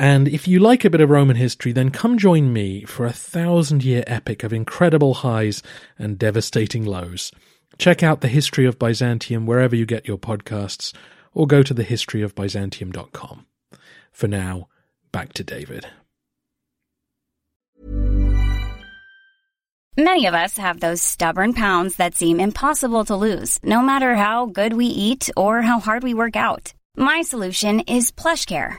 and if you like a bit of Roman history, then come join me for a thousand year epic of incredible highs and devastating lows. Check out the history of Byzantium wherever you get your podcasts, or go to thehistoryofbyzantium.com. For now, back to David. Many of us have those stubborn pounds that seem impossible to lose, no matter how good we eat or how hard we work out. My solution is PlushCare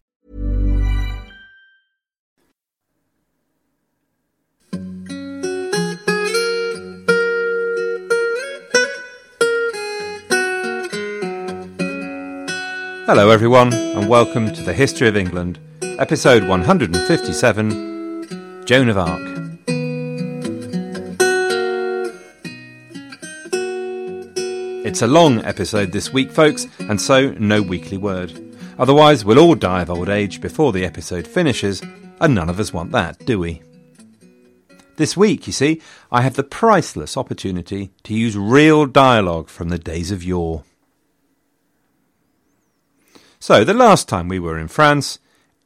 Hello, everyone, and welcome to the History of England, episode 157 Joan of Arc. It's a long episode this week, folks, and so no weekly word. Otherwise, we'll all die of old age before the episode finishes, and none of us want that, do we? This week, you see, I have the priceless opportunity to use real dialogue from the days of yore. So, the last time we were in France,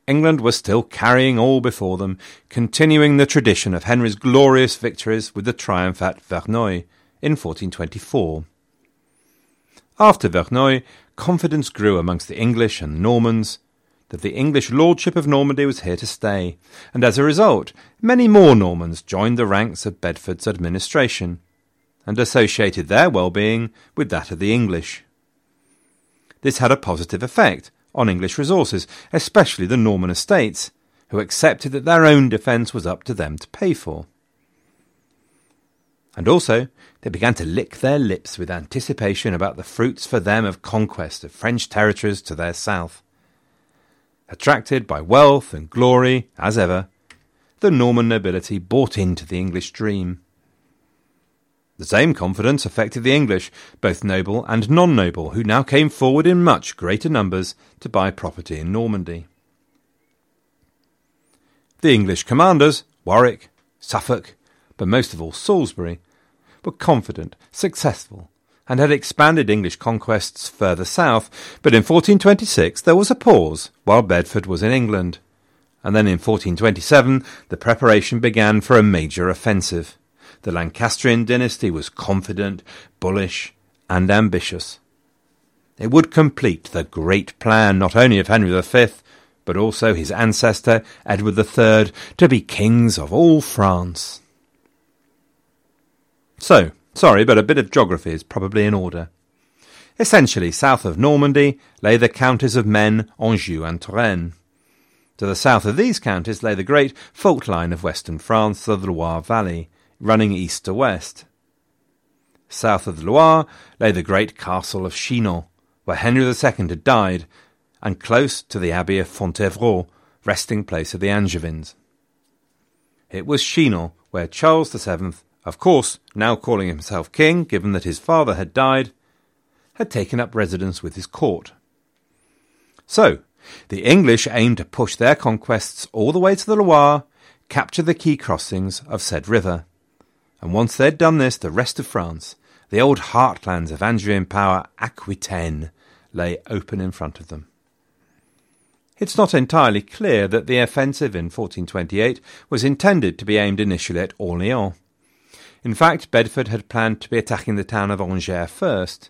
England was still carrying all before them, continuing the tradition of Henry's glorious victories with the triumph at Verneuil in 1424. After Verneuil, confidence grew amongst the English and Normans that the English lordship of Normandy was here to stay, and as a result, many more Normans joined the ranks of Bedford's administration and associated their well-being with that of the English. This had a positive effect on English resources, especially the Norman estates, who accepted that their own defence was up to them to pay for. And also, they began to lick their lips with anticipation about the fruits for them of conquest of French territories to their south. Attracted by wealth and glory, as ever, the Norman nobility bought into the English dream. The same confidence affected the English, both noble and non noble, who now came forward in much greater numbers to buy property in Normandy. The English commanders, Warwick, Suffolk, but most of all Salisbury, were confident, successful, and had expanded English conquests further south, but in 1426 there was a pause while Bedford was in England, and then in 1427 the preparation began for a major offensive. The Lancastrian dynasty was confident, bullish, and ambitious. It would complete the great plan not only of Henry V, but also his ancestor Edward III to be kings of all France. So, sorry, but a bit of geography is probably in order. Essentially, south of Normandy lay the counties of Maine, Anjou, and Touraine. To the south of these counties lay the great fault line of western France, the Loire Valley, running east to west. South of the Loire lay the great castle of Chinon, where Henry II had died, and close to the abbey of Fontevraud, resting place of the Angevins. It was Chinon where Charles VII, of course now calling himself king given that his father had died, had taken up residence with his court. So, the English aimed to push their conquests all the way to the Loire, capture the key crossings of said river and once they'd done this, the rest of France, the old heartlands of Angevin power Aquitaine, lay open in front of them. it's not entirely clear that the offensive in 1428 was intended to be aimed initially at Orleans. In fact, Bedford had planned to be attacking the town of Angers first.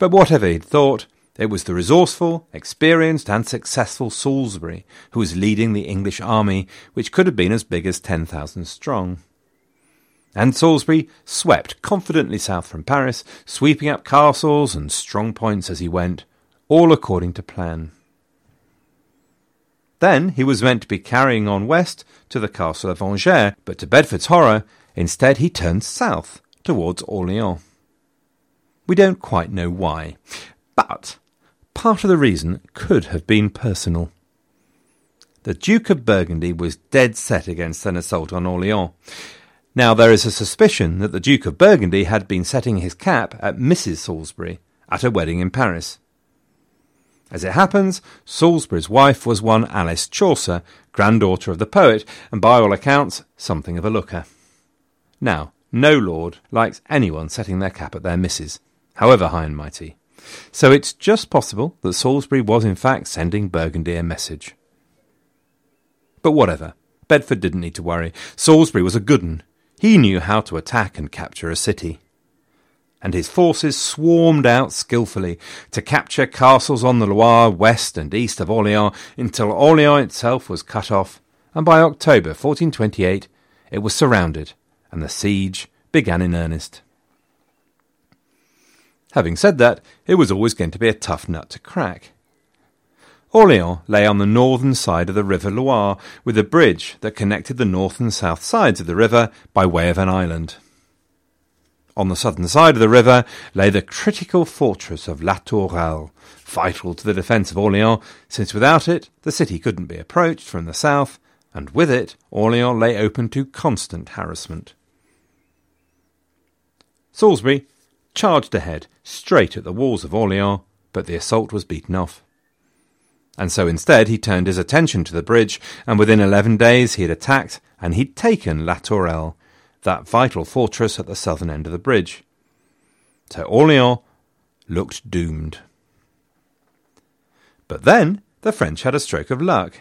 But whatever he'd thought, it was the resourceful, experienced, and successful Salisbury who was leading the English army, which could have been as big as 10,000 strong. And Salisbury swept confidently south from Paris, sweeping up castles and strong points as he went, all according to plan. Then he was meant to be carrying on west to the castle of Angers, but to Bedford's horror, instead he turned south towards Orleans. We don't quite know why, but part of the reason could have been personal. The Duke of Burgundy was dead set against an assault on Orleans. Now there is a suspicion that the Duke of Burgundy had been setting his cap at Mrs. Salisbury at a wedding in Paris. As it happens, Salisbury's wife was one Alice Chaucer, granddaughter of the poet, and by all accounts, something of a looker. Now, no lord likes anyone setting their cap at their missus, however high and mighty. So it's just possible that Salisbury was in fact sending Burgundy a message. But whatever. Bedford didn't need to worry. Salisbury was a good un. He knew how to attack and capture a city and his forces swarmed out skilfully to capture castles on the Loire west and east of Orleans until Orleans itself was cut off, and by October 1428 it was surrounded, and the siege began in earnest. Having said that, it was always going to be a tough nut to crack. Orleans lay on the northern side of the River Loire, with a bridge that connected the north and south sides of the river by way of an island. On the southern side of the river lay the critical fortress of La Tourelle, vital to the defence of Orleans, since without it the city couldn't be approached from the south, and with it Orleans lay open to constant harassment. Salisbury charged ahead, straight at the walls of Orleans, but the assault was beaten off. And so instead he turned his attention to the bridge, and within eleven days he had attacked and he'd taken La Tourelle, that vital fortress at the southern end of the bridge. So Orleans looked doomed. But then the French had a stroke of luck.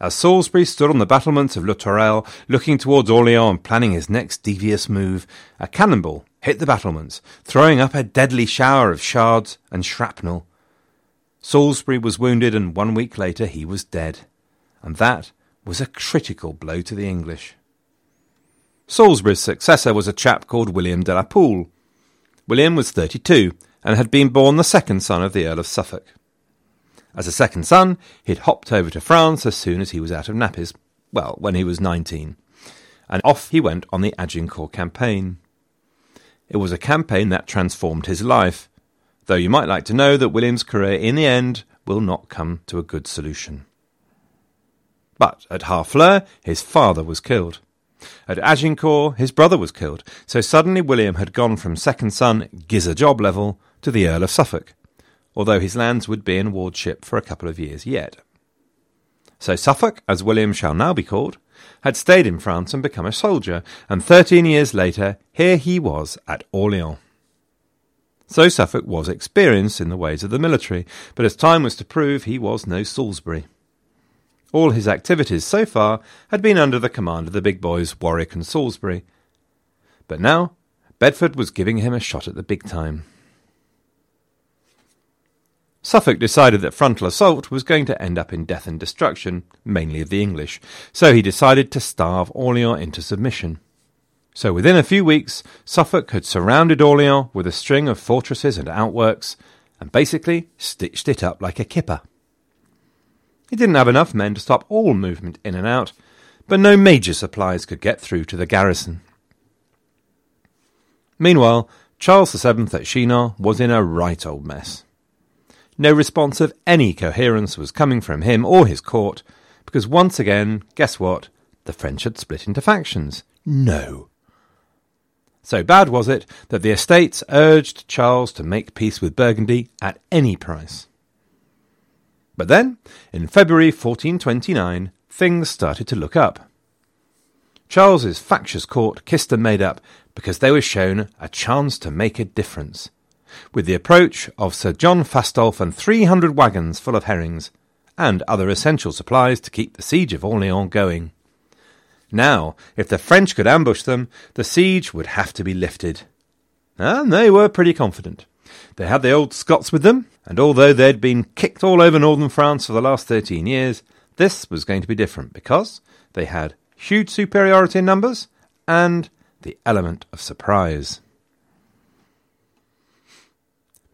As Salisbury stood on the battlements of La Tourelle, looking towards Orleans and planning his next devious move, a cannonball hit the battlements, throwing up a deadly shower of shards and shrapnel. Salisbury was wounded, and one week later he was dead. And that was a critical blow to the English. Salisbury's successor was a chap called William de la Pole. William was 32 and had been born the second son of the Earl of Suffolk. As a second son, he'd hopped over to France as soon as he was out of nappies, well, when he was 19, and off he went on the Agincourt campaign. It was a campaign that transformed his life, though you might like to know that William's career in the end will not come to a good solution. But at Harfleur, his father was killed. At Agincourt, his brother was killed, so suddenly William had gone from second son, giz a job level, to the Earl of Suffolk, although his lands would be in wardship for a couple of years yet. So Suffolk, as William shall now be called, had stayed in France and become a soldier, and thirteen years later, here he was at Orleans. So Suffolk was experienced in the ways of the military, but as time was to prove, he was no Salisbury. All his activities so far had been under the command of the big boys Warwick and Salisbury. But now Bedford was giving him a shot at the big time. Suffolk decided that frontal assault was going to end up in death and destruction, mainly of the English, so he decided to starve Orleans into submission. So within a few weeks, Suffolk had surrounded Orleans with a string of fortresses and outworks, and basically stitched it up like a kipper. He didn't have enough men to stop all movement in and out, but no major supplies could get through to the garrison. Meanwhile, Charles VII at Chinon was in a right old mess. No response of any coherence was coming from him or his court, because once again, guess what? The French had split into factions. No. So bad was it that the estates urged Charles to make peace with Burgundy at any price. But then, in February 1429, things started to look up. Charles's factious court kissed and made up because they were shown a chance to make a difference. with the approach of Sir John Fastolf and 300 wagons full of herrings, and other essential supplies to keep the siege of Orleans going. Now, if the French could ambush them, the siege would have to be lifted. And they were pretty confident. They had the old Scots with them, and although they'd been kicked all over northern France for the last 13 years, this was going to be different because they had huge superiority in numbers and the element of surprise.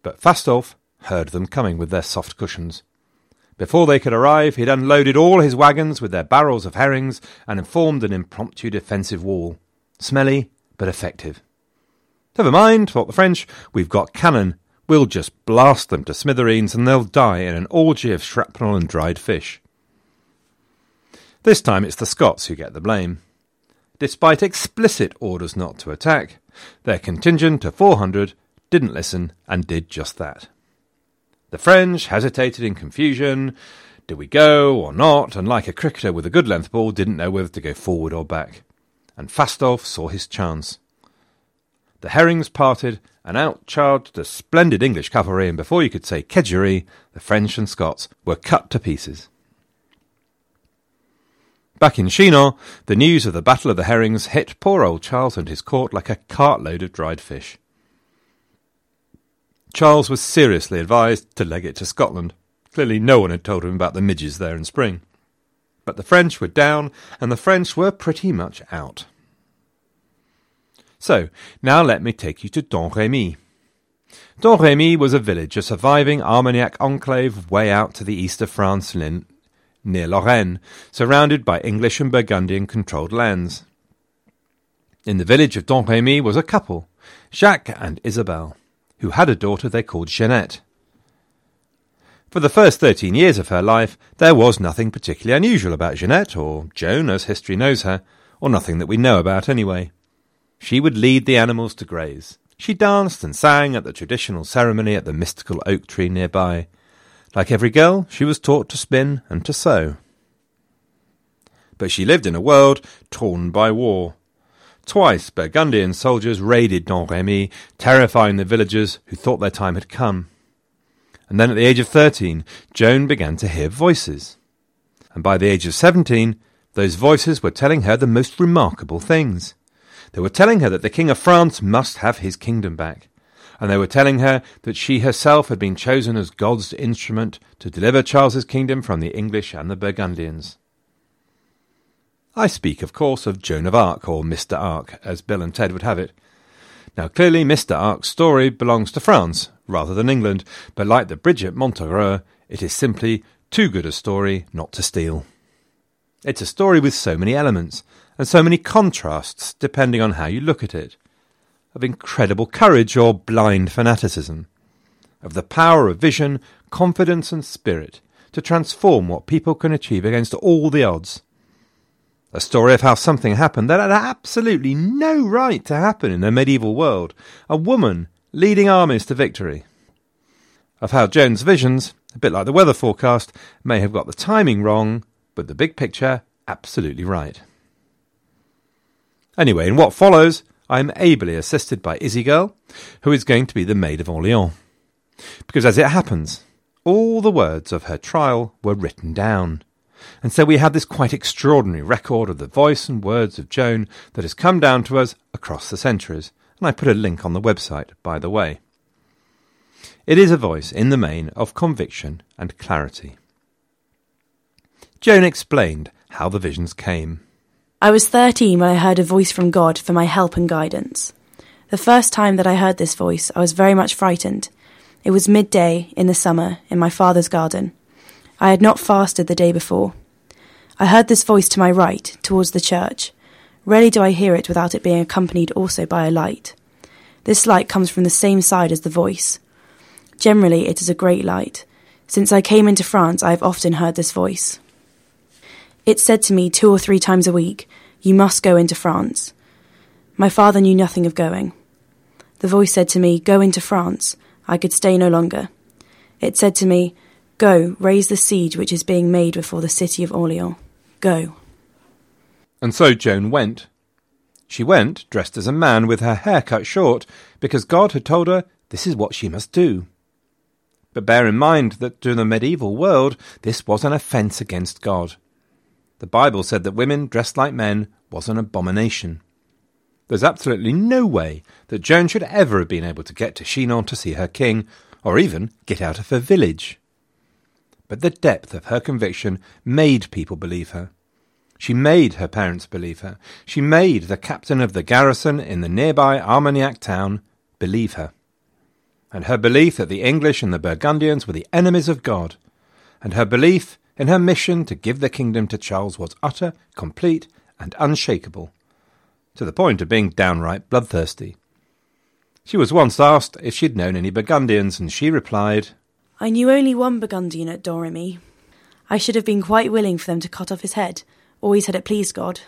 But Fastolf heard them coming with their soft cushions. Before they could arrive, he'd unloaded all his wagons with their barrels of herrings and formed an impromptu defensive wall. Smelly, but effective. Never mind, thought the French, we've got cannon. We'll just blast them to smithereens and they'll die in an orgy of shrapnel and dried fish. This time it's the Scots who get the blame. Despite explicit orders not to attack, their contingent of 400 didn't listen and did just that. The French hesitated in confusion. Did we go or not? And like a cricketer with a good length ball, didn't know whether to go forward or back. And Fastolf saw his chance. The herrings parted, and out charged the splendid English cavalry, and before you could say kedgeree, the French and Scots were cut to pieces. Back in Chinon, the news of the Battle of the Herrings hit poor old Charles and his court like a cartload of dried fish. Charles was seriously advised to leg it to Scotland. Clearly, no one had told him about the midges there in spring. But the French were down, and the French were pretty much out. So, now let me take you to Domremy. Domremy was a village, a surviving Armagnac enclave way out to the east of France near Lorraine, surrounded by English and Burgundian controlled lands. In the village of Domremy was a couple, Jacques and Isabelle, who had a daughter they called Jeannette. For the first thirteen years of her life, there was nothing particularly unusual about Jeannette, or Joan as history knows her, or nothing that we know about anyway. She would lead the animals to graze. She danced and sang at the traditional ceremony at the mystical oak tree nearby, like every girl, she was taught to spin and to sew. But she lived in a world torn by war. Twice Burgundian soldiers raided Domremy, terrifying the villagers who thought their time had come. And then at the age of thirteen, Joan began to hear voices. And by the age of seventeen, those voices were telling her the most remarkable things. They were telling her that the King of France must have his kingdom back and they were telling her that she herself had been chosen as God's instrument to deliver Charles's kingdom from the English and the Burgundians. I speak, of course, of Joan of Arc, or Mr. Arc, as Bill and Ted would have it. Now, clearly, Mr. Arc's story belongs to France rather than England, but like the Bridge at Montereau, it is simply too good a story not to steal. It's a story with so many elements, and so many contrasts depending on how you look at it of incredible courage or blind fanaticism, of the power of vision, confidence, and spirit to transform what people can achieve against all the odds. A story of how something happened that had absolutely no right to happen in a medieval world, a woman leading armies to victory. Of how Joan's visions, a bit like the weather forecast, may have got the timing wrong, but the big picture absolutely right. Anyway, in what follows, I am ably assisted by Izzy Girl, who is going to be the Maid of Orleans. Because as it happens, all the words of her trial were written down. And so we have this quite extraordinary record of the voice and words of Joan that has come down to us across the centuries. And I put a link on the website, by the way. It is a voice, in the main, of conviction and clarity. Joan explained how the visions came. I was 13 when I heard a voice from God for my help and guidance. The first time that I heard this voice, I was very much frightened. It was midday in the summer in my father's garden. I had not fasted the day before. I heard this voice to my right, towards the church. Rarely do I hear it without it being accompanied also by a light. This light comes from the same side as the voice. Generally, it is a great light. Since I came into France, I have often heard this voice. It said to me two or three times a week, You must go into France. My father knew nothing of going. The voice said to me, Go into France. I could stay no longer. It said to me, Go, raise the siege which is being made before the city of Orleans. Go. And so Joan went. She went dressed as a man with her hair cut short, because God had told her this is what she must do. But bear in mind that to the medieval world, this was an offence against God. The Bible said that women dressed like men was an abomination. There's absolutely no way that Joan should ever have been able to get to Chinon to see her king, or even get out of her village. But the depth of her conviction made people believe her. She made her parents believe her. She made the captain of the garrison in the nearby Armagnac town believe her. And her belief that the English and the Burgundians were the enemies of God, and her belief in her mission to give the kingdom to Charles was utter, complete, and unshakable, to the point of being downright bloodthirsty. She was once asked if she'd known any Burgundians, and she replied, I knew only one Burgundian at Domremy. I should have been quite willing for them to cut off his head, always had it pleased God.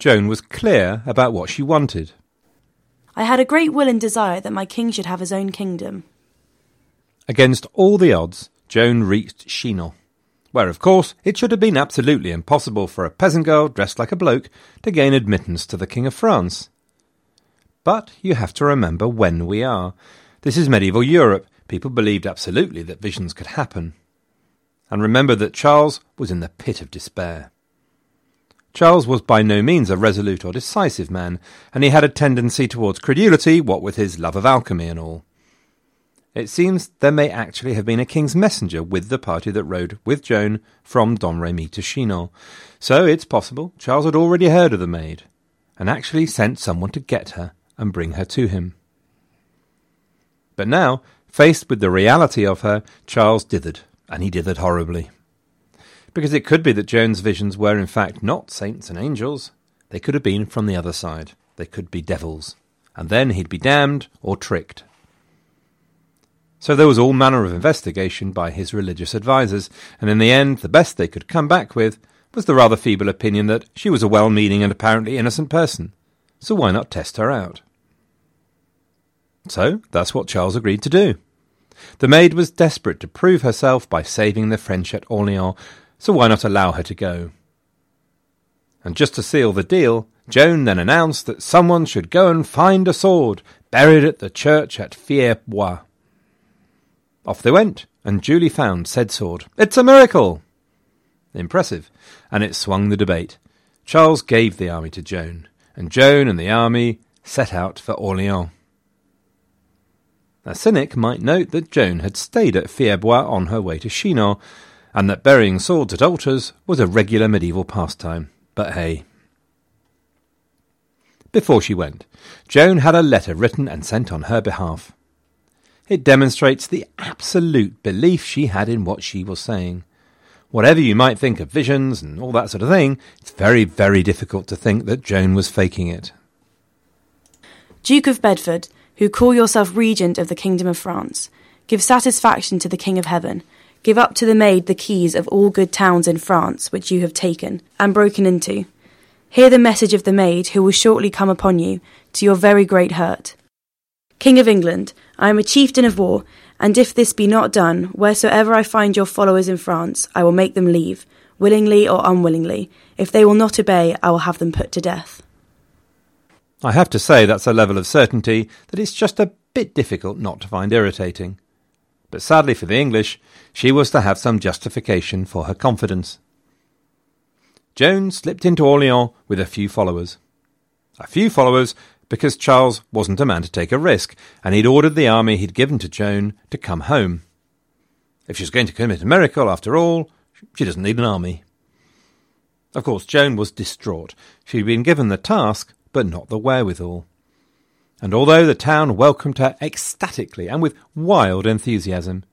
Joan was clear about what she wanted. I had a great will and desire that my king should have his own kingdom. Against all the odds, Joan reached Chinon, where, of course, it should have been absolutely impossible for a peasant girl dressed like a bloke to gain admittance to the King of France. But you have to remember when we are. This is medieval Europe. People believed absolutely that visions could happen. And remember that Charles was in the pit of despair. Charles was by no means a resolute or decisive man, and he had a tendency towards credulity, what with his love of alchemy and all. It seems there may actually have been a king's messenger with the party that rode with Joan from Domremy to Chinon, so it's possible Charles had already heard of the maid, and actually sent someone to get her and bring her to him. But now, faced with the reality of her, Charles dithered, and he dithered horribly because it could be that Joan's visions were in fact not saints and angels. They could have been from the other side. They could be devils. And then he'd be damned or tricked. So there was all manner of investigation by his religious advisers, and in the end, the best they could come back with was the rather feeble opinion that she was a well meaning and apparently innocent person. So why not test her out? So that's what Charles agreed to do. The maid was desperate to prove herself by saving the French at Orleans, so why not allow her to go? And just to seal the deal, Joan then announced that someone should go and find a sword buried at the church at Fierbois. Off they went, and duly found said sword. It's a miracle! Impressive, and it swung the debate. Charles gave the army to Joan, and Joan and the army set out for Orleans. A cynic might note that Joan had stayed at Fierbois on her way to Chinon, and that burying swords at altars was a regular medieval pastime. But hey. Before she went, Joan had a letter written and sent on her behalf. It demonstrates the absolute belief she had in what she was saying. Whatever you might think of visions and all that sort of thing, it's very, very difficult to think that Joan was faking it. Duke of Bedford, who call yourself regent of the kingdom of France, give satisfaction to the King of Heaven, Give up to the maid the keys of all good towns in France which you have taken and broken into. Hear the message of the maid who will shortly come upon you, to your very great hurt. King of England, I am a chieftain of war, and if this be not done, wheresoever I find your followers in France, I will make them leave, willingly or unwillingly. If they will not obey, I will have them put to death. I have to say that's a level of certainty that it's just a bit difficult not to find irritating but sadly for the English, she was to have some justification for her confidence. Joan slipped into Orleans with a few followers. A few followers because Charles wasn't a man to take a risk, and he'd ordered the army he'd given to Joan to come home. If she's going to commit a miracle, after all, she doesn't need an army. Of course, Joan was distraught. She'd been given the task, but not the wherewithal and although the town welcomed her ecstatically and with wild enthusiasm,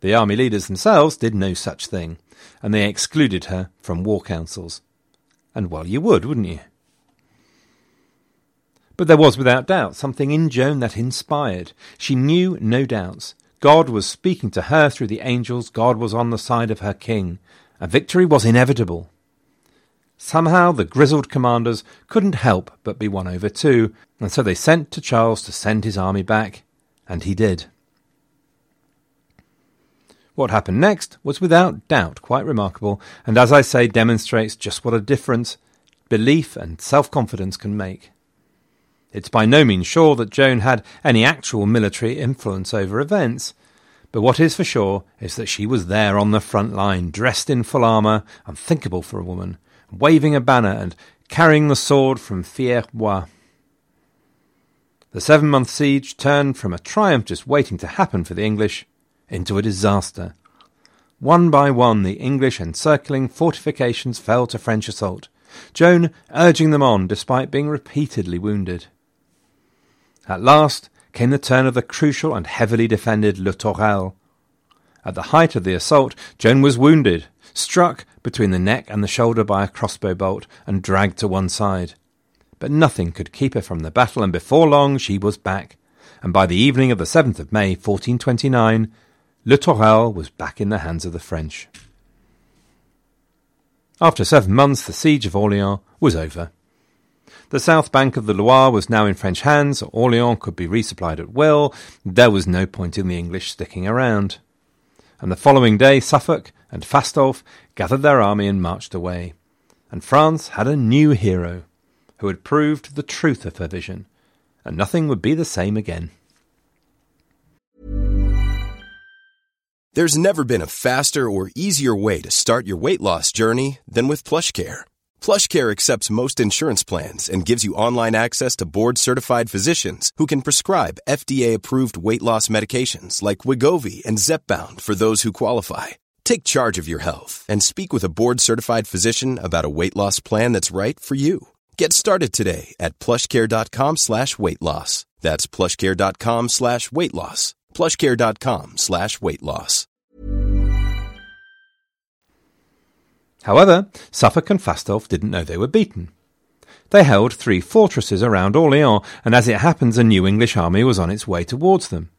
the army leaders themselves did no such thing, and they excluded her from war councils. And well, you would, wouldn't you? But there was without doubt something in Joan that inspired. She knew no doubts. God was speaking to her through the angels, God was on the side of her king, and victory was inevitable. Somehow the grizzled commanders couldn't help but be won over too, and so they sent to Charles to send his army back, and he did. What happened next was without doubt quite remarkable, and as I say, demonstrates just what a difference belief and self confidence can make. It's by no means sure that Joan had any actual military influence over events, but what is for sure is that she was there on the front line, dressed in full armour, unthinkable for a woman, waving a banner and carrying the sword from Fierbois. The seven month siege turned from a triumph just waiting to happen for the English into a disaster. One by one, the English encircling fortifications fell to French assault, Joan urging them on despite being repeatedly wounded. At last came the turn of the crucial and heavily defended Le Tourelle. At the height of the assault, Joan was wounded, struck between the neck and the shoulder by a crossbow bolt, and dragged to one side. But nothing could keep her from the battle, and before long she was back, and by the evening of the 7th of May, 1429, Le Tourelle was back in the hands of the French. After seven months, the siege of Orleans was over. The south bank of the Loire was now in French hands, Orleans could be resupplied at will, there was no point in the English sticking around. And the following day Suffolk and Fastolf gathered their army and marched away. And France had a new hero, who had proved the truth of her vision, and nothing would be the same again. There's never been a faster or easier way to start your weight loss journey than with PlushCare. PlushCare accepts most insurance plans and gives you online access to board-certified physicians who can prescribe FDA-approved weight loss medications like Wegovy and Zepbound for those who qualify. Take charge of your health and speak with a board-certified physician about a weight loss plan that's right for you. Get started today at plushcare.com slash weight loss. That's plushcare.com slash weight loss. plushcare.com slash weight loss. However, Suffolk and Fastolf didn't know they were beaten. They held three fortresses around Orleans, and as it happens, a new English army was on its way towards them.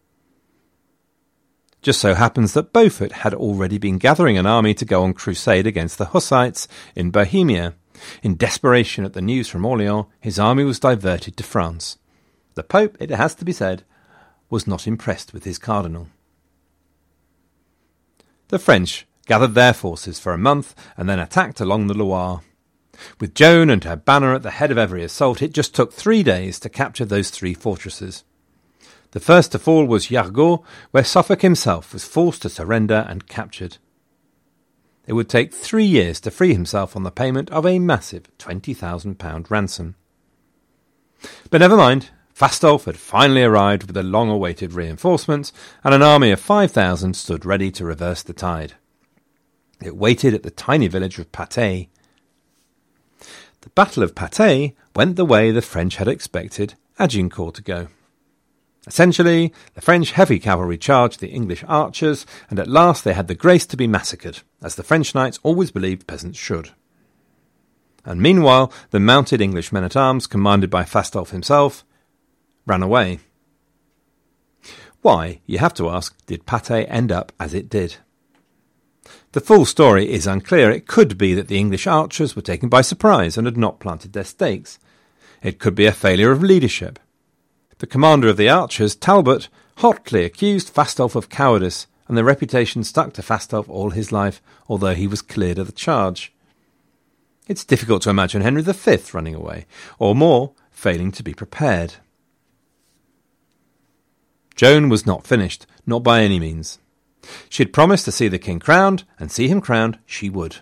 Just so happens that Beaufort had already been gathering an army to go on crusade against the Hussites in Bohemia. In desperation at the news from Orleans, his army was diverted to France. The Pope, it has to be said, was not impressed with his cardinal. The French gathered their forces for a month and then attacked along the Loire. With Joan and her banner at the head of every assault, it just took three days to capture those three fortresses. The first to fall was Jargeau, where Suffolk himself was forced to surrender and captured. It would take three years to free himself on the payment of a massive £20,000 ransom. But never mind, Fastolf had finally arrived with the long awaited reinforcements, and an army of 5,000 stood ready to reverse the tide. It waited at the tiny village of Patay. The Battle of Patay went the way the French had expected Agincourt to go. Essentially, the French heavy cavalry charged the English archers, and at last they had the grace to be massacred, as the French knights always believed peasants should. And meanwhile, the mounted English men at arms, commanded by Fastolf himself, ran away. Why, you have to ask, did Patay end up as it did? The full story is unclear. It could be that the English archers were taken by surprise and had not planted their stakes. It could be a failure of leadership. The commander of the archers, Talbot, hotly accused Fastolf of cowardice, and the reputation stuck to Fastolf all his life, although he was cleared of the charge. It's difficult to imagine Henry V running away, or more, failing to be prepared. Joan was not finished, not by any means. She had promised to see the king crowned, and see him crowned she would.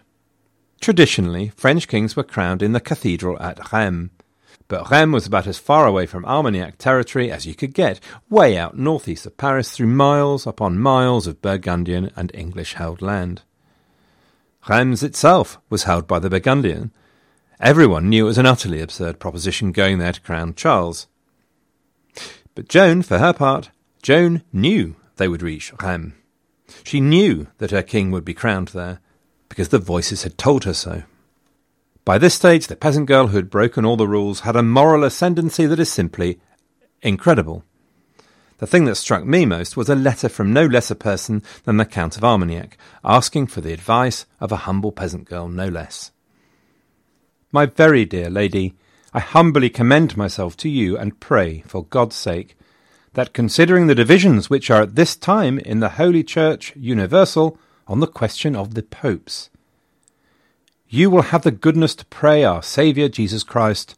Traditionally, French kings were crowned in the cathedral at Rheims, but Rheims was about as far away from Armagnac territory as you could get, way out northeast of Paris through miles upon miles of Burgundian and English held land. Rheims itself was held by the Burgundian. Everyone knew it was an utterly absurd proposition going there to crown Charles. But Joan, for her part, Joan knew they would reach Rheims. She knew that her king would be crowned there, because the voices had told her so. By this stage, the peasant girl who had broken all the rules had a moral ascendancy that is simply incredible. The thing that struck me most was a letter from no less a person than the Count of Armagnac, asking for the advice of a humble peasant girl, no less. My very dear lady, I humbly commend myself to you and pray, for God's sake, that considering the divisions which are at this time in the Holy Church universal on the question of the popes, you will have the goodness to pray our Saviour Jesus Christ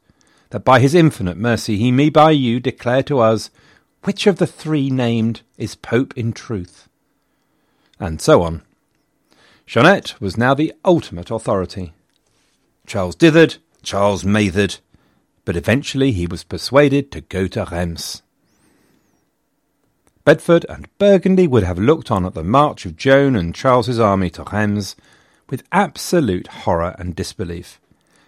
that by his infinite mercy he may by you declare to us which of the three named is Pope in truth. And so on. Jeannette was now the ultimate authority. Charles dithered, Charles mathered, but eventually he was persuaded to go to Reims. Bedford and Burgundy would have looked on at the march of Joan and Charles's army to Reims with absolute horror and disbelief.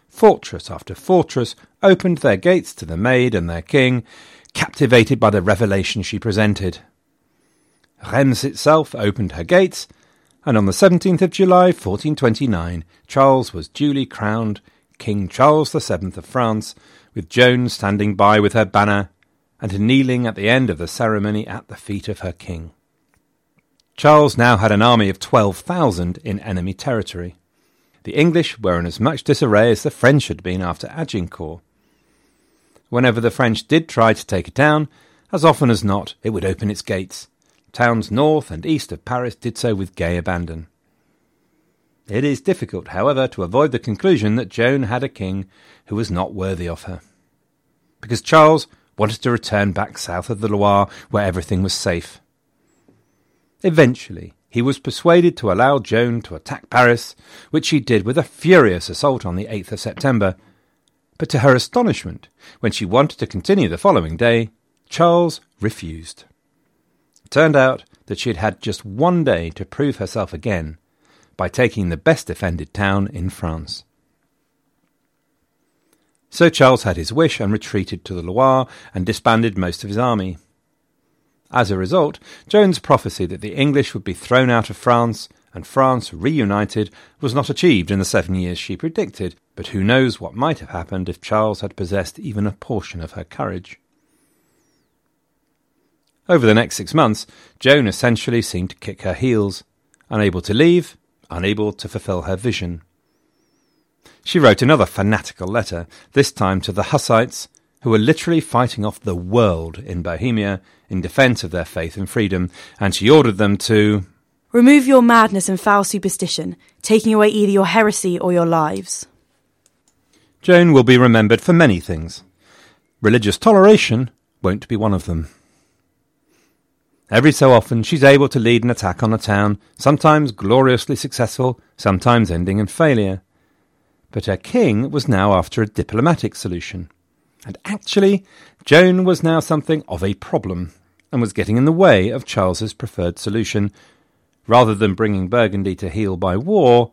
Fortress after fortress opened their gates to the maid and their king, captivated by the revelation she presented. Reims itself opened her gates, and on the 17th of July 1429 Charles was duly crowned King Charles VII of France, with Joan standing by with her banner and kneeling at the end of the ceremony at the feet of her king. Charles now had an army of 12,000 in enemy territory. The English were in as much disarray as the French had been after Agincourt. Whenever the French did try to take a town, as often as not it would open its gates. Towns north and east of Paris did so with gay abandon. It is difficult, however, to avoid the conclusion that Joan had a king who was not worthy of her. Because Charles wanted to return back south of the Loire where everything was safe. Eventually, he was persuaded to allow Joan to attack Paris, which she did with a furious assault on the 8th of September. But to her astonishment, when she wanted to continue the following day, Charles refused. It turned out that she had had just one day to prove herself again by taking the best defended town in France. So Charles had his wish and retreated to the Loire and disbanded most of his army. As a result, Joan's prophecy that the English would be thrown out of France and France reunited was not achieved in the seven years she predicted, but who knows what might have happened if Charles had possessed even a portion of her courage. Over the next six months, Joan essentially seemed to kick her heels, unable to leave, unable to fulfill her vision. She wrote another fanatical letter, this time to the Hussites, who were literally fighting off the world in Bohemia in defence of their faith and freedom, and she ordered them to Remove your madness and foul superstition, taking away either your heresy or your lives. Joan will be remembered for many things. Religious toleration won't be one of them. Every so often she's able to lead an attack on a town, sometimes gloriously successful, sometimes ending in failure. But her king was now after a diplomatic solution. And actually, Joan was now something of a problem, and was getting in the way of Charles's preferred solution. Rather than bringing Burgundy to heel by war,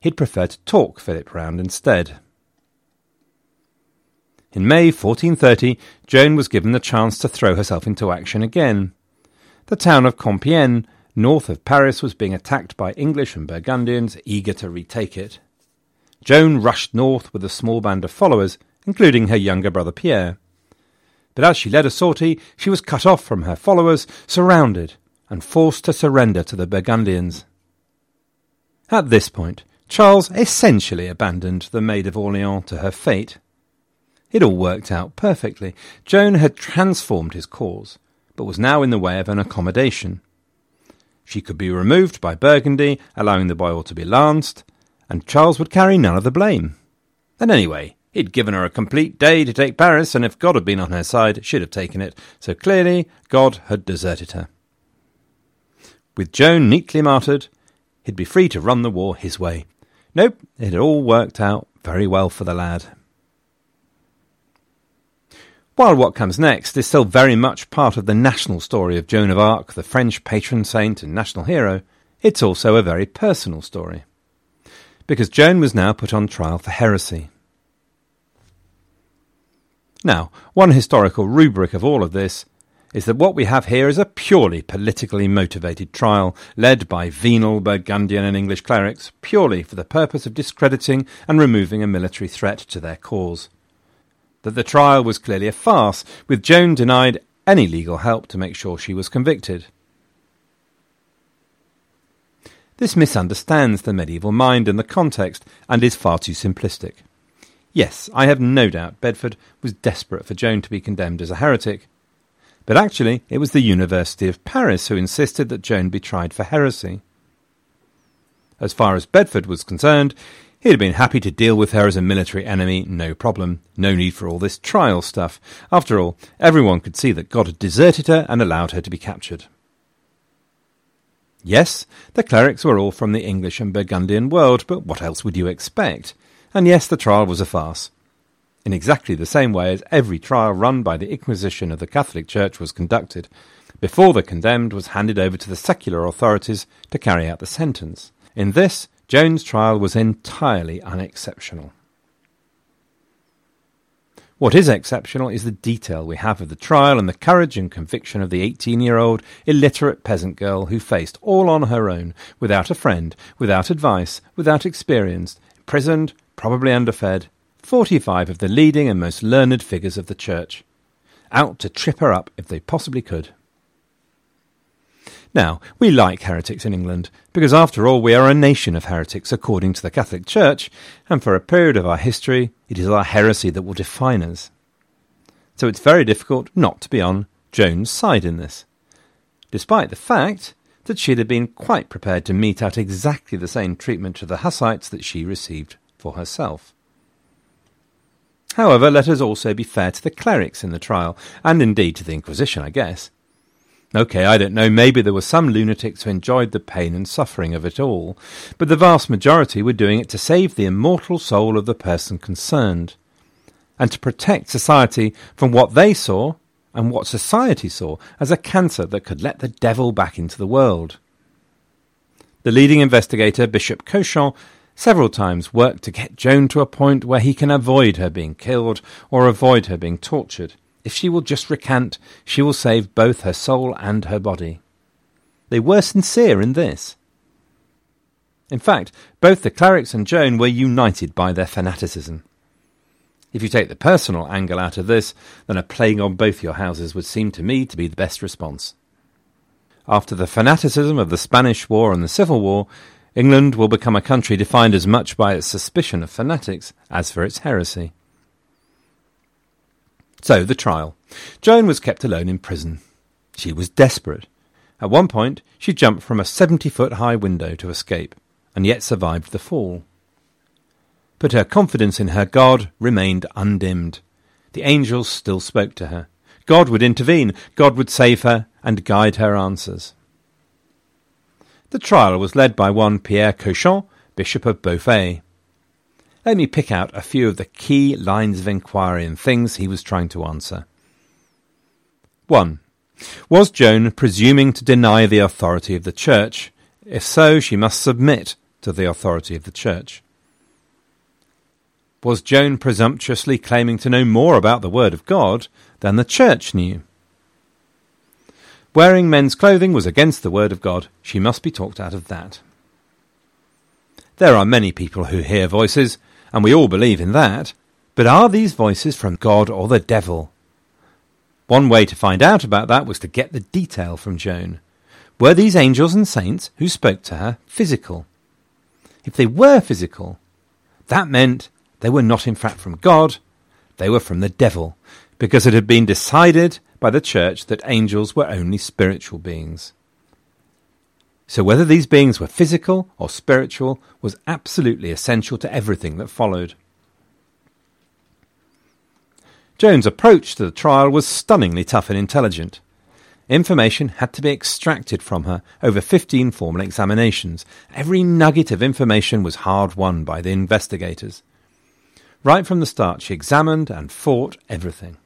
he'd prefer to talk Philip round instead. In May 1430, Joan was given the chance to throw herself into action again. The town of Compiègne, north of Paris, was being attacked by English and Burgundians eager to retake it. Joan rushed north with a small band of followers, including her younger brother Pierre. But as she led a sortie, she was cut off from her followers, surrounded, and forced to surrender to the Burgundians. At this point, Charles essentially abandoned the Maid of Orleans to her fate. It all worked out perfectly. Joan had transformed his cause, but was now in the way of an accommodation. She could be removed by Burgundy, allowing the boy to be lanced, and Charles would carry none of the blame. And anyway, he'd given her a complete day to take Paris, and if God had been on her side, she'd have taken it. So clearly, God had deserted her. With Joan neatly martyred, he'd be free to run the war his way. Nope, it had all worked out very well for the lad. While what comes next is still very much part of the national story of Joan of Arc, the French patron saint and national hero, it's also a very personal story because Joan was now put on trial for heresy. Now, one historical rubric of all of this is that what we have here is a purely politically motivated trial, led by venal Burgundian and English clerics, purely for the purpose of discrediting and removing a military threat to their cause. That the trial was clearly a farce, with Joan denied any legal help to make sure she was convicted. This misunderstands the medieval mind and the context and is far too simplistic. Yes, I have no doubt Bedford was desperate for Joan to be condemned as a heretic, but actually it was the University of Paris who insisted that Joan be tried for heresy. As far as Bedford was concerned, he had been happy to deal with her as a military enemy, no problem. No need for all this trial stuff. After all, everyone could see that God had deserted her and allowed her to be captured. Yes, the clerics were all from the English and Burgundian world, but what else would you expect? And yes, the trial was a farce. In exactly the same way as every trial run by the Inquisition of the Catholic Church was conducted, before the condemned was handed over to the secular authorities to carry out the sentence. In this, Joan's trial was entirely unexceptional. What is exceptional is the detail we have of the trial and the courage and conviction of the 18 year old illiterate peasant girl who faced all on her own, without a friend, without advice, without experience, imprisoned, probably underfed, 45 of the leading and most learned figures of the church, out to trip her up if they possibly could. Now, we like heretics in England, because after all we are a nation of heretics according to the Catholic Church, and for a period of our history it is our heresy that will define us. So it's very difficult not to be on Joan's side in this, despite the fact that she'd have been quite prepared to mete out exactly the same treatment to the Hussites that she received for herself. However, let us also be fair to the clerics in the trial, and indeed to the Inquisition, I guess. Okay, I don't know, maybe there were some lunatics who enjoyed the pain and suffering of it all, but the vast majority were doing it to save the immortal soul of the person concerned, and to protect society from what they saw, and what society saw, as a cancer that could let the devil back into the world. The leading investigator, Bishop Cauchon, several times worked to get Joan to a point where he can avoid her being killed or avoid her being tortured. If she will just recant, she will save both her soul and her body. They were sincere in this. In fact, both the clerics and Joan were united by their fanaticism. If you take the personal angle out of this, then a plague on both your houses would seem to me to be the best response. After the fanaticism of the Spanish War and the Civil War, England will become a country defined as much by its suspicion of fanatics as for its heresy. So, the trial. Joan was kept alone in prison. She was desperate. At one point, she jumped from a 70 foot high window to escape, and yet survived the fall. But her confidence in her God remained undimmed. The angels still spoke to her. God would intervene, God would save her, and guide her answers. The trial was led by one Pierre Cauchon, Bishop of Beauvais. Let me pick out a few of the key lines of inquiry and things he was trying to answer. 1. Was Joan presuming to deny the authority of the Church? If so, she must submit to the authority of the Church. Was Joan presumptuously claiming to know more about the Word of God than the Church knew? Wearing men's clothing was against the Word of God. She must be talked out of that. There are many people who hear voices and we all believe in that. But are these voices from God or the devil? One way to find out about that was to get the detail from Joan. Were these angels and saints who spoke to her physical? If they were physical, that meant they were not in fact from God, they were from the devil, because it had been decided by the church that angels were only spiritual beings. So whether these beings were physical or spiritual was absolutely essential to everything that followed. Joan's approach to the trial was stunningly tough and intelligent. Information had to be extracted from her over 15 formal examinations. Every nugget of information was hard won by the investigators. Right from the start, she examined and fought everything.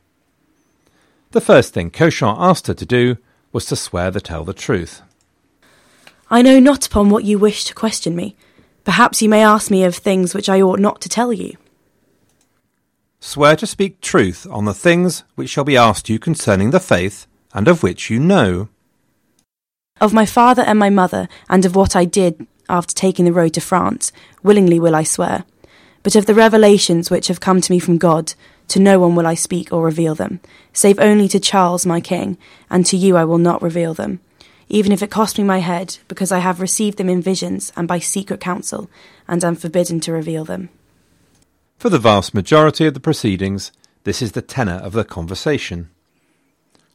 The first thing Cauchon asked her to do was to swear to tell the truth. I know not upon what you wish to question me. Perhaps you may ask me of things which I ought not to tell you. Swear to speak truth on the things which shall be asked you concerning the faith, and of which you know. Of my father and my mother, and of what I did after taking the road to France, willingly will I swear. But of the revelations which have come to me from God, to no one will I speak or reveal them, save only to Charles my king, and to you I will not reveal them even if it cost me my head, because I have received them in visions and by secret counsel, and am forbidden to reveal them. For the vast majority of the proceedings, this is the tenor of the conversation.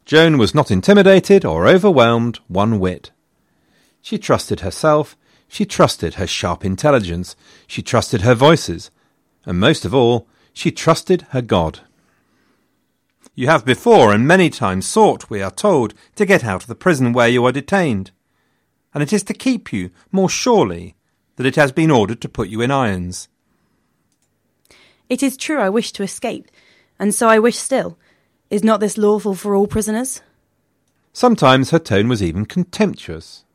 Joan was not intimidated or overwhelmed one whit. She trusted herself, she trusted her sharp intelligence, she trusted her voices, and most of all, she trusted her God. You have before and many times sought, we are told, to get out of the prison where you are detained, and it is to keep you more surely that it has been ordered to put you in irons. It is true I wish to escape, and so I wish still. Is not this lawful for all prisoners? Sometimes her tone was even contemptuous.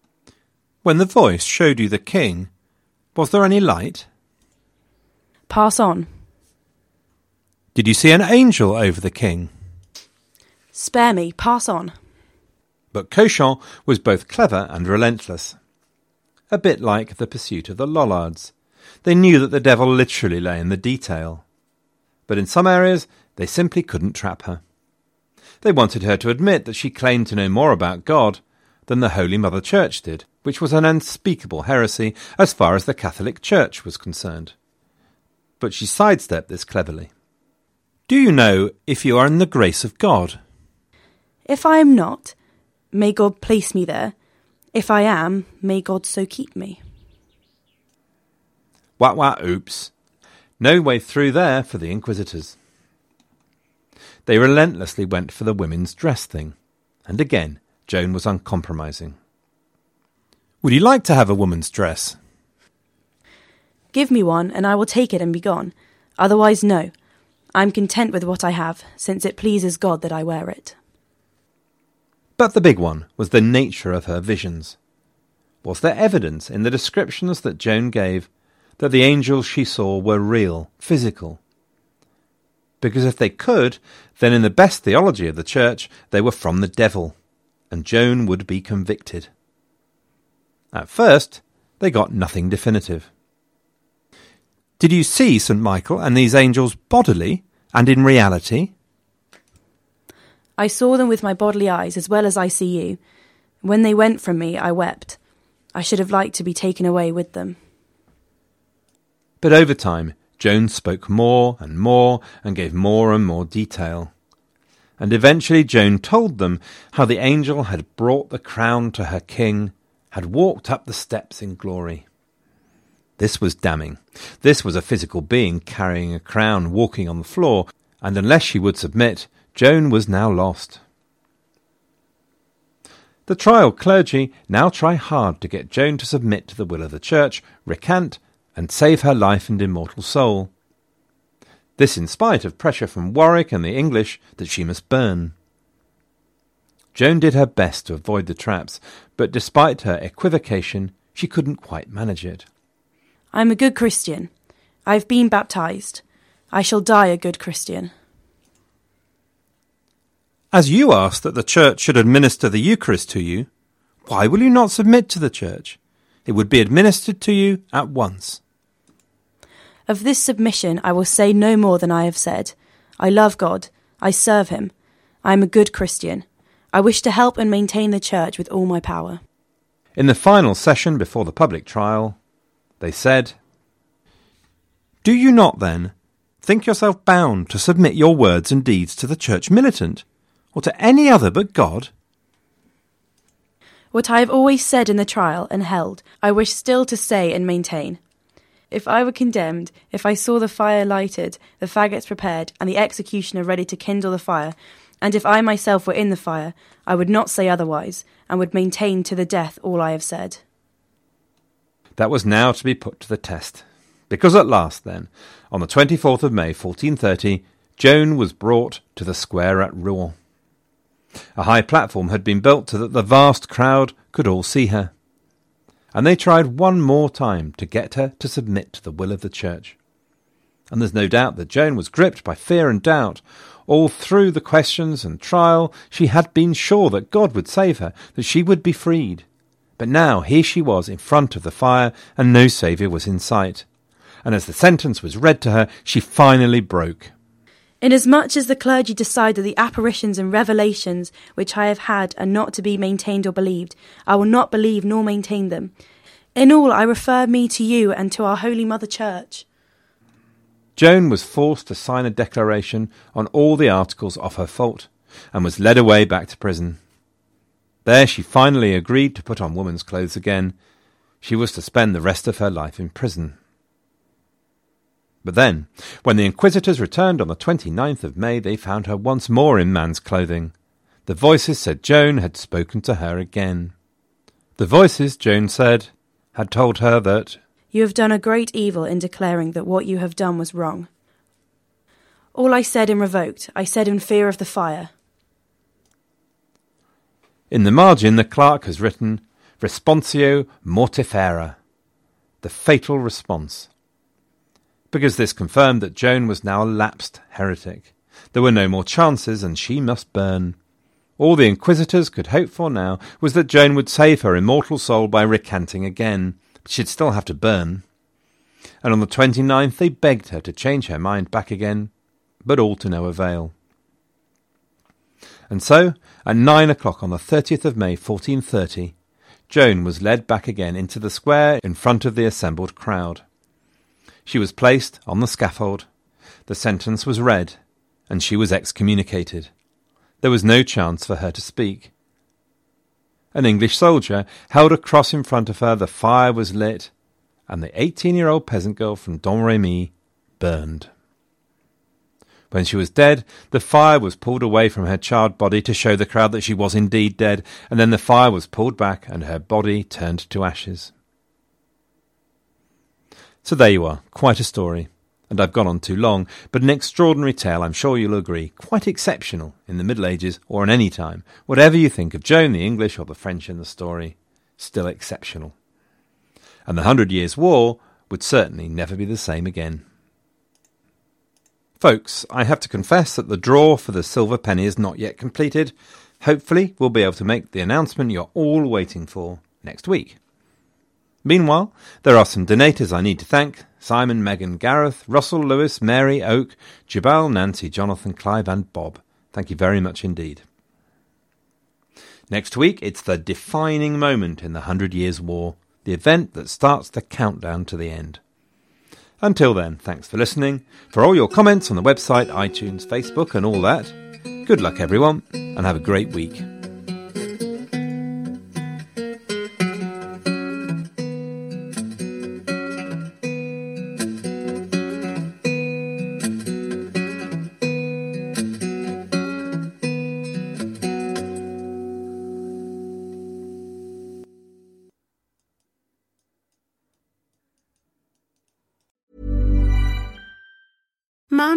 When the voice showed you the king, was there any light? Pass on. Did you see an angel over the king? Spare me, pass on. But Cauchon was both clever and relentless. A bit like the pursuit of the Lollards. They knew that the devil literally lay in the detail. But in some areas, they simply couldn't trap her. They wanted her to admit that she claimed to know more about God than the Holy Mother Church did, which was an unspeakable heresy as far as the Catholic Church was concerned. But she sidestepped this cleverly. Do you know if you are in the grace of God? If I am not, may God place me there. If I am, may God so keep me. Wah wah oops. No way through there for the Inquisitors. They relentlessly went for the women's dress thing. And again, Joan was uncompromising. Would you like to have a woman's dress? Give me one, and I will take it and be gone. Otherwise, no. I am content with what I have, since it pleases God that I wear it. But the big one was the nature of her visions. Was there evidence in the descriptions that Joan gave that the angels she saw were real, physical? Because if they could, then in the best theology of the church, they were from the devil, and Joan would be convicted. At first, they got nothing definitive. Did you see St. Michael and these angels bodily and in reality? I saw them with my bodily eyes as well as I see you. When they went from me, I wept. I should have liked to be taken away with them. But over time, Joan spoke more and more and gave more and more detail. And eventually Joan told them how the angel had brought the crown to her king, had walked up the steps in glory. This was damning. This was a physical being carrying a crown, walking on the floor, and unless she would submit, Joan was now lost. The trial clergy now try hard to get Joan to submit to the will of the Church, recant, and save her life and immortal soul. This in spite of pressure from Warwick and the English that she must burn. Joan did her best to avoid the traps, but despite her equivocation, she couldn't quite manage it. I am a good Christian. I have been baptized. I shall die a good Christian. As you ask that the Church should administer the Eucharist to you, why will you not submit to the Church? It would be administered to you at once. Of this submission I will say no more than I have said. I love God. I serve Him. I am a good Christian. I wish to help and maintain the Church with all my power. In the final session before the public trial, they said, Do you not, then, think yourself bound to submit your words and deeds to the Church militant, or to any other but God? What I have always said in the trial and held, I wish still to say and maintain. If I were condemned, if I saw the fire lighted, the faggots prepared, and the executioner ready to kindle the fire, and if I myself were in the fire, I would not say otherwise, and would maintain to the death all I have said. That was now to be put to the test. Because at last, then, on the 24th of May, 1430, Joan was brought to the square at Rouen. A high platform had been built so that the vast crowd could all see her. And they tried one more time to get her to submit to the will of the church. And there's no doubt that Joan was gripped by fear and doubt. All through the questions and trial, she had been sure that God would save her, that she would be freed. But now here she was in front of the fire, and no Saviour was in sight. And as the sentence was read to her, she finally broke. Inasmuch as the clergy decide that the apparitions and revelations which I have had are not to be maintained or believed, I will not believe nor maintain them. In all, I refer me to you and to our Holy Mother Church. Joan was forced to sign a declaration on all the articles of her fault, and was led away back to prison. There she finally agreed to put on woman's clothes again, She was to spend the rest of her life in prison. But then, when the inquisitors returned on the 29th of May, they found her once more in man's clothing. The voices said Joan had spoken to her again. The voices, Joan said, had told her that You have done a great evil in declaring that what you have done was wrong. All I said in revoked, I said in fear of the fire. In the margin, the clerk has written Responsio mortifera, the fatal response because this confirmed that Joan was now a lapsed heretic. There were no more chances, and she must burn. All the inquisitors could hope for now was that Joan would save her immortal soul by recanting again, but she'd still have to burn. And on the twenty-ninth they begged her to change her mind back again, but all to no avail. And so, at nine o'clock on the 30th of May, 1430, Joan was led back again into the square in front of the assembled crowd. She was placed on the scaffold. The sentence was read, and she was excommunicated. There was no chance for her to speak. An English soldier held a cross in front of her, the fire was lit, and the eighteen year old peasant girl from Domremy burned. When she was dead, the fire was pulled away from her charred body to show the crowd that she was indeed dead, and then the fire was pulled back and her body turned to ashes. So there you are, quite a story. And I've gone on too long, but an extraordinary tale, I'm sure you'll agree, quite exceptional in the Middle Ages or in any time. Whatever you think of Joan the English or the French in the story, still exceptional. And the Hundred Years' War would certainly never be the same again. Folks, I have to confess that the draw for the silver penny is not yet completed. Hopefully, we'll be able to make the announcement you're all waiting for next week. Meanwhile, there are some donators I need to thank Simon, Megan, Gareth, Russell, Lewis, Mary, Oak, Jabal, Nancy, Jonathan, Clive, and Bob. Thank you very much indeed. Next week, it's the defining moment in the Hundred Years' War, the event that starts the countdown to the end. Until then, thanks for listening. For all your comments on the website, iTunes, Facebook, and all that, good luck everyone, and have a great week.